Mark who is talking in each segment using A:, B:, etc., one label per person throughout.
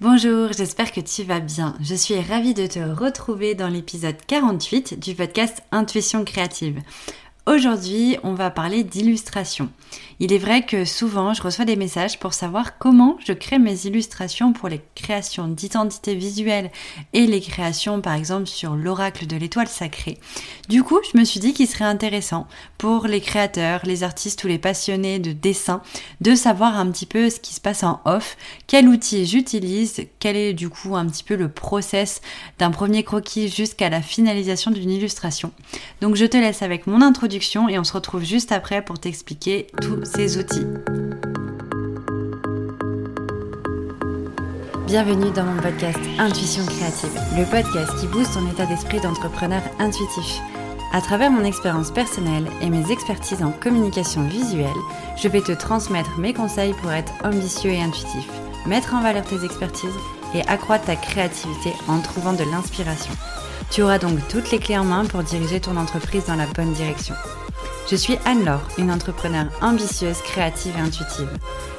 A: Bonjour, j'espère que tu vas bien. Je suis ravie de te retrouver dans l'épisode 48 du podcast Intuition créative. Aujourd'hui, on va parler d'illustration. Il est vrai que souvent, je reçois des messages pour savoir comment je crée mes illustrations pour les créations d'identité visuelle et les créations, par exemple, sur l'oracle de l'étoile sacrée. Du coup, je me suis dit qu'il serait intéressant pour les créateurs, les artistes ou les passionnés de dessin de savoir un petit peu ce qui se passe en off, quel outil j'utilise, quel est du coup un petit peu le process d'un premier croquis jusqu'à la finalisation d'une illustration. Donc, je te laisse avec mon introduction et on se retrouve juste après pour t'expliquer tout ces outils. Bienvenue dans mon podcast Intuition créative, le podcast qui booste ton état d'esprit d'entrepreneur intuitif. À travers mon expérience personnelle et mes expertises en communication visuelle, je vais te transmettre mes conseils pour être ambitieux et intuitif, mettre en valeur tes expertises et accroître ta créativité en trouvant de l'inspiration. Tu auras donc toutes les clés en main pour diriger ton entreprise dans la bonne direction. Je suis Anne-Laure, une entrepreneure ambitieuse, créative et intuitive.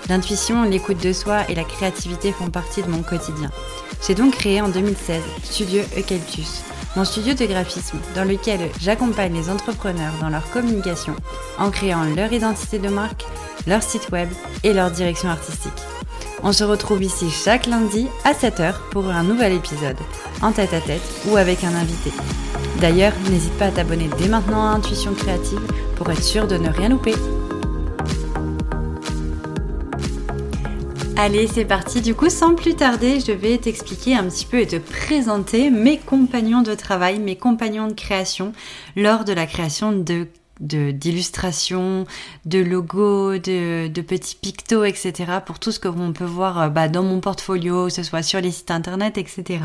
A: L'intuition, l'écoute de soi et la créativité font partie de mon quotidien. J'ai donc créé en 2016 Studio Eucalyptus, mon studio de graphisme dans lequel j'accompagne les entrepreneurs dans leur communication en créant leur identité de marque, leur site web et leur direction artistique. On se retrouve ici chaque lundi à 7h pour un nouvel épisode, en tête à tête ou avec un invité. D'ailleurs, n'hésite pas à t'abonner dès maintenant à Intuition Créative pour être sûr de ne rien louper. Allez, c'est parti. Du coup, sans plus tarder, je vais t'expliquer un petit peu et te présenter mes compagnons de travail, mes compagnons de création lors de la création de d'illustrations, de, logos, de, petits pictos, etc. pour tout ce que l'on peut voir euh, bah, dans mon portfolio, que ce soit sur les sites internet, etc.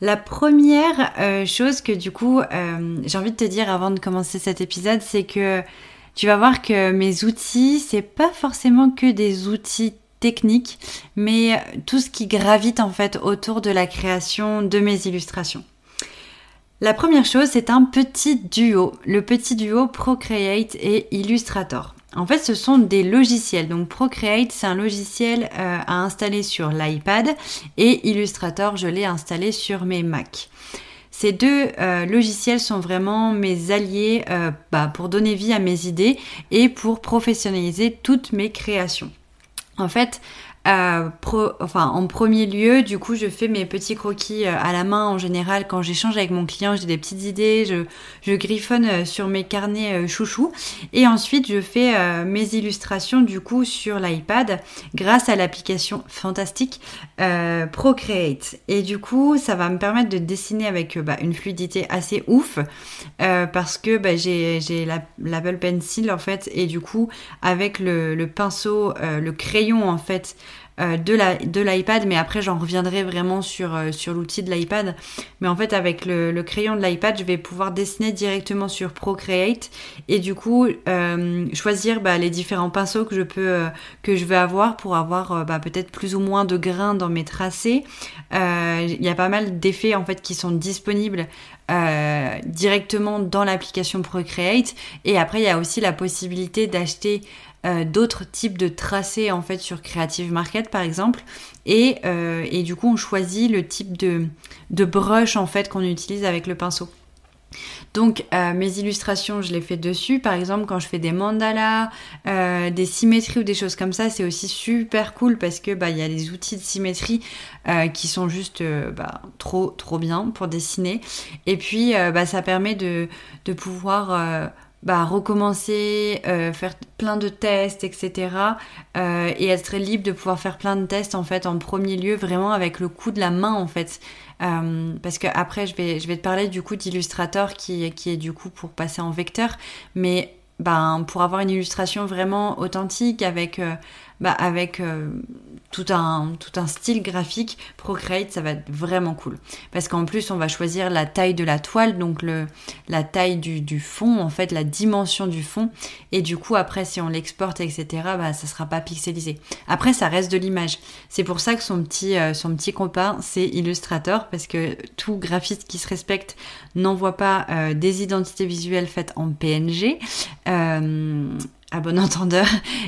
A: La première euh, chose que du coup euh, j'ai envie de te dire avant de commencer cet épisode, c'est que tu vas voir que mes outils, c'est pas forcément que des outils techniques, mais tout ce qui gravite en fait autour de la création de mes illustrations. La première chose, c'est un petit duo, le petit duo Procreate et Illustrator. En fait, ce sont des logiciels. Donc Procreate, c'est un logiciel euh, à installer sur l'iPad et Illustrator, je l'ai installé sur mes Mac. Ces deux euh, logiciels sont vraiment mes alliés euh, bah, pour donner vie à mes idées et pour professionnaliser toutes mes créations. En fait, euh, enfin, en premier lieu, du coup, je fais mes petits croquis euh, à la main en général quand j'échange avec mon client. J'ai des petites idées, je, griffonne euh, sur mes carnets chouchou. Et ensuite, je fais mes illustrations du coup sur l'iPad grâce à l'application fantastique Procreate. Et du coup, ça va me permettre de dessiner avec bah, une fluidité assez ouf parce que bah, j'ai l'Apple Pencil en fait et du coup avec le, pinceau, le crayon en fait de l'iPad, mais après j'en reviendrai vraiment sur, euh, l'outil de l'iPad. Mais en fait avec le, crayon de l'iPad, je vais pouvoir dessiner directement sur Procreate et du coup euh, choisir bah, les différents pinceaux que je peux que je vais avoir pour avoir bah, peut-être plus ou moins de grains dans mes tracés. Il y a pas mal d'effets en fait qui sont disponibles directement dans l'application Procreate. Et après, il y a aussi la possibilité d'acheter euh, d'autres types de tracés en fait sur Creative Market par exemple et, euh, et du coup on choisit le type de, de brush en fait qu'on utilise avec le pinceau. Donc euh, mes illustrations, je les fais dessus. Par exemple, quand je fais des mandalas, des symétries ou des choses comme ça, c'est aussi super cool parce que bah il y a des outils de symétrie qui sont juste bah, trop trop bien pour dessiner. Et puis bah, ça permet de, pouvoir bah, recommencer, euh, faire plein de tests, etc. Euh, et être libre de pouvoir faire plein de tests en fait en premier lieu, vraiment avec le coup de la main en fait. Euh, parce que après je vais, je vais te parler du coup d'Illustrator qui, qui est du coup pour passer en vecteur, mais ben, pour avoir une illustration vraiment authentique avec, bah, avec tout un, tout un style graphique, Procreate, ça va être vraiment cool. Parce qu'en plus, on va choisir la taille de la toile, donc le, la taille du, du fond, en fait, la dimension du fond. Et du coup, après, si on l'exporte, etc., bah, ça sera pas pixelisé. Après, ça reste de l'image. C'est pour ça que son petit, euh, son petit copain, c'est Illustrator, parce que tout graphiste qui se respecte n'envoie pas euh, des identités visuelles faites en PNG. Euh, à bon entendeur.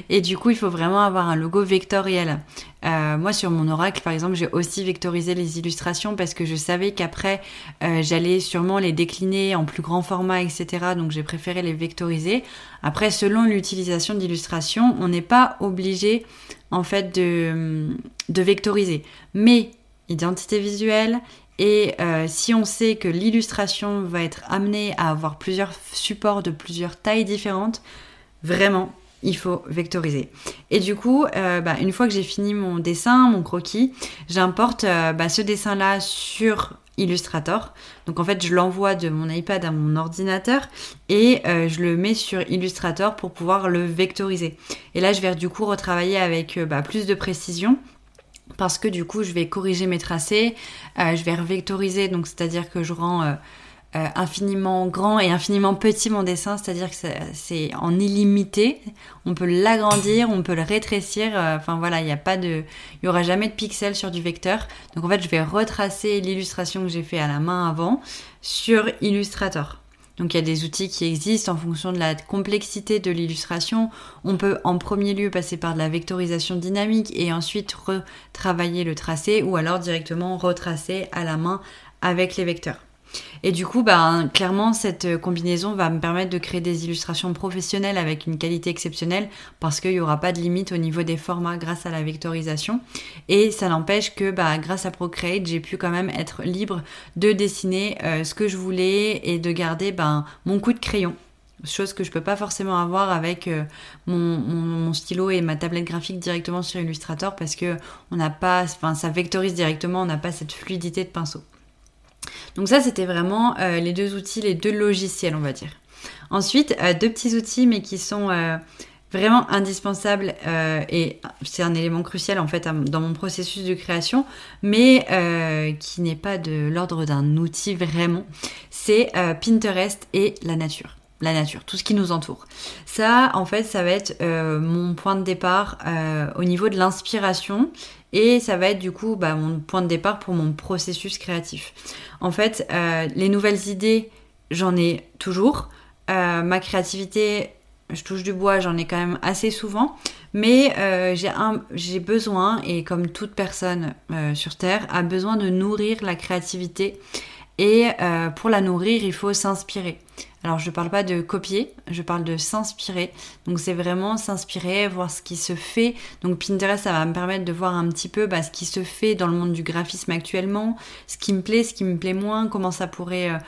A: Et du coup, il faut vraiment avoir un logo vectoriel. Euh, moi, sur mon oracle, par exemple, j'ai aussi vectorisé les illustrations parce que je savais qu'après, euh, j'allais sûrement les décliner en plus grand format, etc. Donc, j'ai préféré les vectoriser. Après, selon l'utilisation d'illustrations, on n'est pas obligé, en fait, de, vectoriser. Mais, identité visuelle, et euh, si on sait que l'illustration va être amenée à avoir plusieurs supports de plusieurs tailles différentes, vraiment, il faut vectoriser. Et du coup, euh, bah, une fois que j'ai fini mon dessin, mon croquis, j'importe euh, bah, ce dessin-là sur Illustrator. Donc en fait, je l'envoie de mon iPad à mon ordinateur et euh, je le mets sur Illustrator pour pouvoir le vectoriser. Et là, je vais du coup retravailler avec bah, plus de précision parce que du coup, je vais corriger mes tracés, je vais revectoriser, donc c'est-à-dire que je rends euh, infiniment grand et infiniment petit mon dessin, c'est-à-dire que c'est en illimité. On peut l'agrandir, on peut le rétrécir. Euh, enfin voilà, il n'y a pas de, il y aura jamais de pixels sur du vecteur. Donc en fait, je vais retracer l'illustration que j'ai fait à la main avant sur Illustrator. Donc il y a des outils qui existent en fonction de la complexité de l'illustration. On peut en premier lieu passer par de la vectorisation dynamique et ensuite retravailler le tracé ou alors directement retracer à la main avec les vecteurs. Et du coup, bah, clairement, cette combinaison va me permettre de créer des illustrations professionnelles avec une qualité exceptionnelle parce qu'il n'y aura pas de limite au niveau des formats grâce à la vectorisation. Et ça n'empêche que bah, grâce à Procreate, j'ai pu quand même être libre de dessiner euh, ce que je voulais et de garder bah, mon coup de crayon chose que je peux pas forcément avoir avec euh, mon, stylo et ma tablette graphique directement sur Illustrator parce que ça vectorise directement, on n'a pas cette fluidité de pinceau. Donc ça, c'était vraiment euh, les deux outils, les deux logiciels, on va dire. Ensuite, euh, deux petits outils, mais qui sont euh, vraiment indispensables et c'est un élément crucial en fait dans mon processus de création, mais qui n'est pas de l'ordre d'un outil vraiment. C'est Pinterest et la nature la nature, tout ce qui nous entoure. Ça, en fait, ça va être mon point de départ au niveau de l'inspiration et ça va être du coup bah, mon point de départ pour mon processus créatif. En fait, euh, les nouvelles idées, j'en ai toujours. Euh, ma créativité, je touche du bois, j'en ai quand même assez souvent. Mais euh, j'ai besoin, et comme toute personne sur Terre, a besoin de nourrir la créativité. Et pour la nourrir, il faut s'inspirer. Alors je ne parle pas de copier, je parle de s'inspirer. Donc c'est vraiment s'inspirer, voir ce qui se fait. Donc Pinterest, ça va me permettre de voir un petit peu bah, ce qui se fait dans le monde du graphisme actuellement, ce qui me plaît, ce qui me plaît moins, comment ça pourrait euh,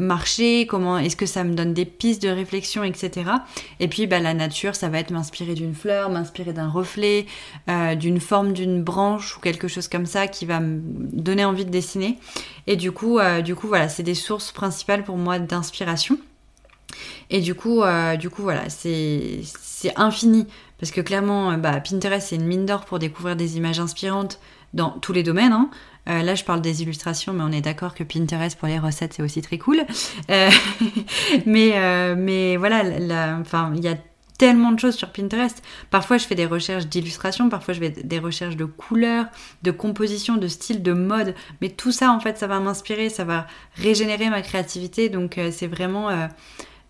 A: marcher, comment est-ce que ça me donne des pistes de réflexion, etc. Et puis bah, la nature, ça va être m'inspirer d'une fleur, m'inspirer d'un reflet, euh, d'une forme d'une branche ou quelque chose comme ça qui va me donner envie de dessiner. Et du coup, euh, du coup voilà, c'est des sources principales pour moi d'inspiration. Et du coup, euh, du coup voilà, c'est infini parce que clairement, bah, Pinterest c'est une mine d'or pour découvrir des images inspirantes dans tous les domaines. Hein. Euh, là, je parle des illustrations, mais on est d'accord que Pinterest pour les recettes, c'est aussi très cool. Euh, mais, euh, mais voilà, enfin, il y a tellement de choses sur Pinterest. Parfois, je fais des recherches d'illustration, parfois, je fais des recherches de couleurs, de composition, de style, de mode. Mais tout ça, en fait, ça va m'inspirer, ça va régénérer ma créativité. Donc, c'est vraiment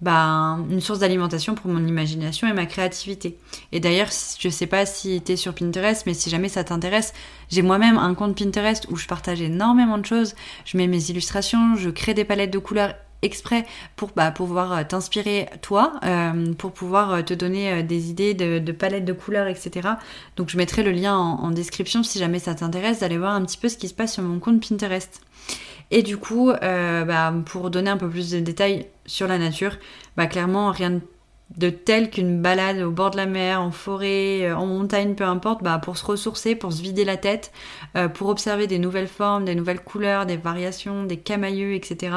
A: bah, une source d'alimentation pour mon imagination et ma créativité. Et d'ailleurs, je sais pas si tu es sur Pinterest, mais si jamais ça t'intéresse, j'ai moi-même un compte Pinterest où je partage énormément de choses. Je mets mes illustrations, je crée des palettes de couleurs exprès pour bah, pouvoir euh, t'inspirer toi, euh, pour pouvoir euh, te donner des idées de, palettes de couleurs, etc. Donc je mettrai le lien en, en description si jamais ça t'intéresse d'aller voir un petit peu ce qui se passe sur mon compte Pinterest. Et du coup, euh, bah, pour donner un peu plus de détails sur la nature, bah, clairement, rien de tel qu'une balade au bord de la mer, en forêt, euh, en montagne, peu importe, bah, pour se ressourcer, pour se vider la tête, euh, pour observer des nouvelles formes, des nouvelles couleurs, des variations, des camailleux, etc.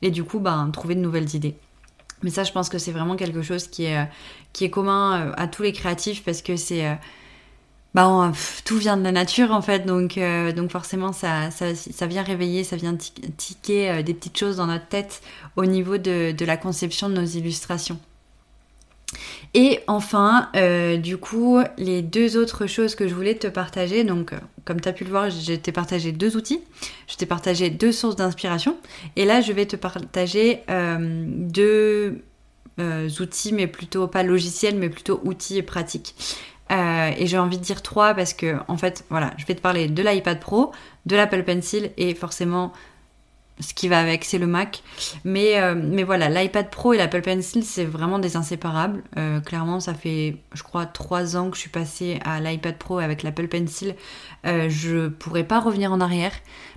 A: Et du coup, trouver de nouvelles idées. Mais ça, je pense que c'est vraiment quelque chose qui est commun à tous les créatifs parce que c'est bah, tout vient de la nature en fait, donc, euh, donc forcément ça, vient réveiller, ça vient tiquer euh, des petites choses dans notre tête au niveau de, la conception de nos illustrations. Et enfin, euh, du coup, les deux autres choses que je voulais te partager, donc comme tu as pu le voir, je t'ai partagé deux outils, je t'ai partagé deux sources d'inspiration, et là je vais te partager deux outils, mais plutôt pas logiciels, mais plutôt outils pratiques. Et j'ai envie de dire trois parce que, en fait, voilà, je vais te parler de l'iPad Pro, de l'Apple Pencil et forcément ce qui va avec, c'est le Mac. Mais, euh, mais voilà, l'iPad Pro et l'Apple Pencil, c'est vraiment des inséparables. Euh, clairement, ça fait, je crois, trois ans que je suis passée à l'iPad Pro avec l'Apple Pencil. Euh, je pourrais pas revenir en arrière.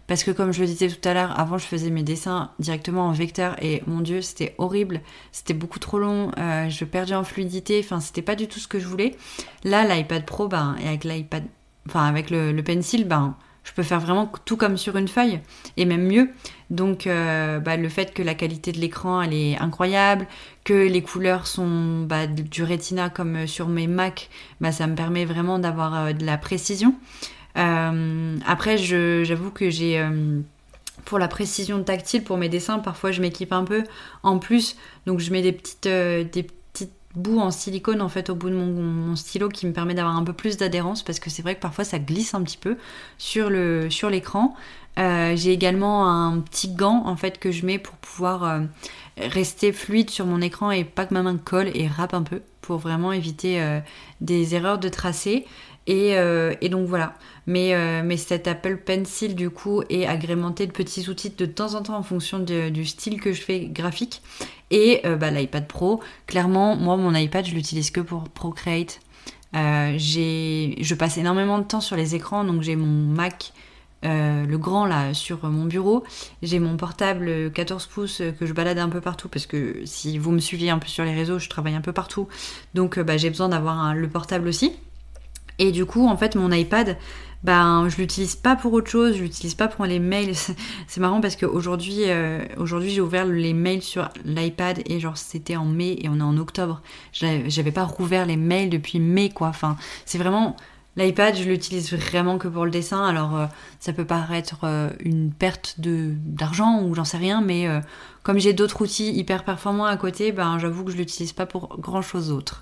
A: Parce que comme je le disais tout à l'heure, avant je faisais mes dessins directement en vecteur et mon dieu c'était horrible, c'était beaucoup trop long, je perdais en fluidité, enfin c'était pas du tout ce que je voulais. Là l'iPad Pro, ben, et avec l'iPad, enfin avec le, le pencil, ben je peux faire vraiment tout comme sur une feuille et même mieux. Donc euh, bah, le fait que la qualité de l'écran elle est incroyable, que les couleurs sont bah, du Retina comme sur mes Mac, bah, ça me permet vraiment d'avoir euh, de la précision. Euh, après j'avoue que j'ai pour la précision tactile pour mes dessins, parfois je m'équipe un peu en plus, donc je mets des petites, des bout en silicone en fait au bout de mon, stylo qui me permet d'avoir un peu plus d'adhérence parce que c'est vrai que parfois ça glisse un petit peu sur l'écran. Euh, j'ai également un petit gant en fait que je mets pour pouvoir euh, rester fluide sur mon écran et pas que ma main colle et râpe un peu pour vraiment éviter euh, des erreurs de tracé. Et, et donc voilà. Mais, mais cet Apple Pencil du coup est agrémenté de petits outils de temps en temps en fonction du style que je fais graphique. Et euh, bah, l'iPad Pro, clairement, moi, mon iPad, je l'utilise que pour Procreate. Euh, je passe énormément de temps sur les écrans, donc j'ai mon Mac, euh, le grand là, sur mon bureau. J'ai mon portable 14 pouces que je balade un peu partout, parce que si vous me suivez un peu sur les réseaux, je travaille un peu partout. Donc bah, j'ai besoin d'avoir le portable aussi. Et du coup, en fait, mon iPad, ben je l'utilise pas pour autre chose, je l'utilise pas pour les mails. C'est marrant parce qu'aujourd'hui, euh, aujourd'hui j'ai ouvert les mails sur l'iPad et genre c'était en mai et on est en octobre. J'avais pas rouvert les mails depuis mai quoi. C'est vraiment l'iPad, je l'utilise vraiment que pour le dessin. Alors euh, ça peut paraître euh, une perte de d'argent ou j'en sais rien, mais comme j'ai d'autres outils hyper performants à côté, ben j'avoue que je l'utilise pas pour grand chose d'autre.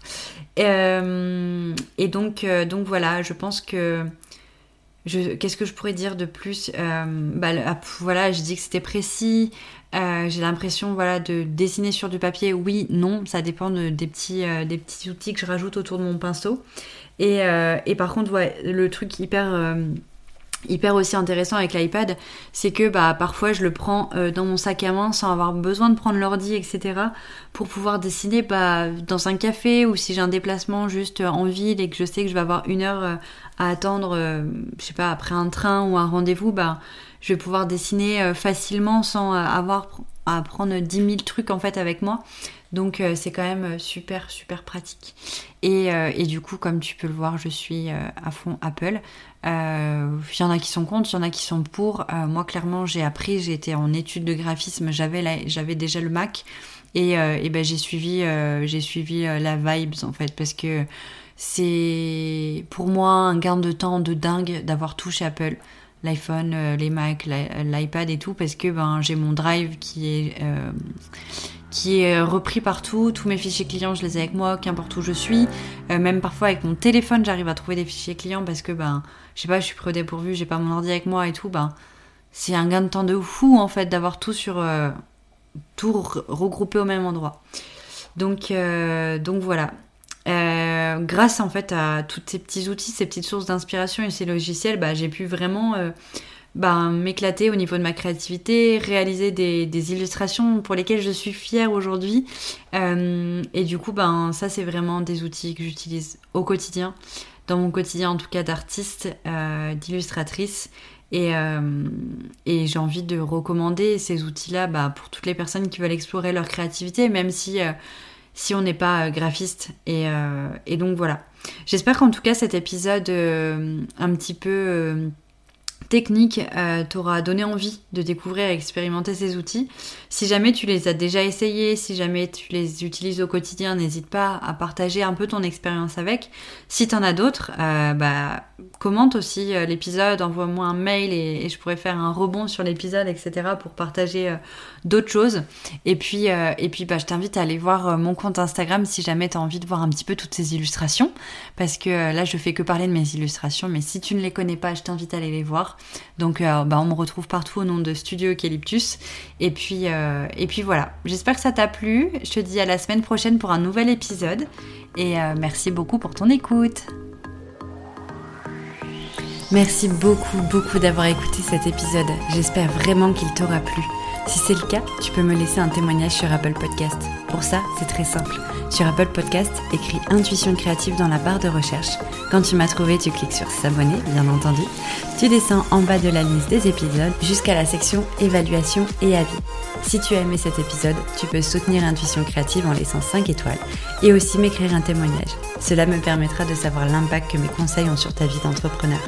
A: et donc voilà, je pense que Qu'est-ce que je pourrais dire de plus euh, bah, ah, Voilà, je dis que c'était précis. Euh, j'ai l'impression voilà, de dessiner sur du papier. Oui, non, ça dépend euh, des petits outils que je rajoute autour de mon pinceau. Et, et par contre, le truc hyper hyper aussi intéressant avec l'iPad, c'est que bah, parfois je le prends euh, dans mon sac à main sans avoir besoin de prendre l'ordi, etc. pour pouvoir dessiner bah, dans un café ou si j'ai un déplacement juste en ville et que je sais que je vais avoir une heure euh, à attendre, euh, je sais pas, après un train ou un rendez-vous, bah, je vais pouvoir dessiner facilement sans avoir à prendre 10 000 trucs en fait avec moi. Donc c'est quand même super super pratique. Et, et, du coup, comme tu peux le voir, je suis à fond Apple. Il euh, y en a qui sont contre, il y en a qui sont pour. Euh, moi, clairement, j'ai appris, été en études de graphisme, j'avais, déjà le Mac et, euh, et ben, j'ai suivi, j'ai suivi la vibes en fait parce que c'est pour moi un gain de temps de dingue d'avoir tout chez Apple l'iPhone, les Mac, l'iPad et tout, parce que ben, j'ai mon Drive qui est, qui est repris partout. Tous mes fichiers clients, je les ai avec moi, qu'importe où je suis. même parfois avec mon téléphone, j'arrive à trouver des fichiers clients parce que ben, je sais pas, je suis pris au dépourvu, j'ai pas mon ordi avec moi et tout, ben, c'est un gain de temps de fou en fait d'avoir tout sur euh, tout regroupé au même endroit. Donc, euh, donc voilà. Euh, grâce en fait à tous ces petits outils, ces petites sources d'inspiration et ces logiciels, bah, j'ai pu vraiment bah, m'éclater au niveau de ma créativité, réaliser des, illustrations pour lesquelles je suis fière aujourd'hui. et du coup, ben, ça c'est vraiment des outils que j'utilise au quotidien dans mon quotidien en tout cas d'artiste, euh, d'illustratrice. Et, euh, j'ai envie de recommander ces outils-là bah, pour toutes les personnes qui veulent explorer leur créativité, même si, euh, si on n'est pas graphiste. Et, et, donc voilà. J'espère qu'en tout cas cet épisode un petit peu technique euh, t'aura donné envie de découvrir et expérimenter ces outils. Si jamais tu les as déjà essayés, si jamais tu les utilises au quotidien, n'hésite pas à partager un peu ton expérience avec. Si t'en as d'autres, euh, bah, commente aussi euh, l'épisode, envoie-moi un mail et, je pourrais faire un rebond sur l'épisode, etc. pour partager d'autres choses. Et puis, et puis bah, je t'invite à aller voir mon compte Instagram si jamais tu as envie de voir un petit peu toutes ces illustrations. Parce que là, je fais que parler de mes illustrations, mais si tu ne les connais pas, je t'invite à aller les voir. Donc bah, on me retrouve partout au nom de Studio Eucalyptus. Et puis, et puis voilà, j'espère que ça t'a plu. Je te dis à la semaine prochaine pour un nouvel épisode. Et merci beaucoup pour ton écoute. Merci beaucoup, beaucoup d'avoir écouté cet épisode. J'espère vraiment qu'il t'aura plu. Si c'est le cas, tu peux me laisser un témoignage sur Apple Podcast. Pour ça, c'est très simple. Sur Apple Podcast, écris Intuition créative dans la barre de recherche. Quand tu m'as trouvé, tu cliques sur S'abonner, bien entendu. Tu descends en bas de la liste des épisodes jusqu'à la section Évaluation et avis. Si tu as aimé cet épisode, tu peux soutenir Intuition créative en laissant 5 étoiles et aussi m'écrire un témoignage. Cela me permettra de savoir l'impact que mes conseils ont sur ta vie d'entrepreneur.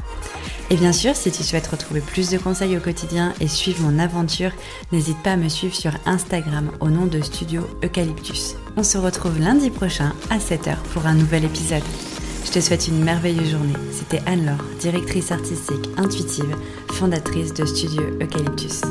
A: Et bien sûr, si tu souhaites retrouver plus de conseils au quotidien et suivre mon aventure, n'hésite pas à me suivre sur Instagram au nom de Studio Eucalyptus. On se retrouve lundi prochain à 7h pour un nouvel épisode. Je te souhaite une merveilleuse journée. C'était Anne-Laure, directrice artistique intuitive, fondatrice de Studio Eucalyptus.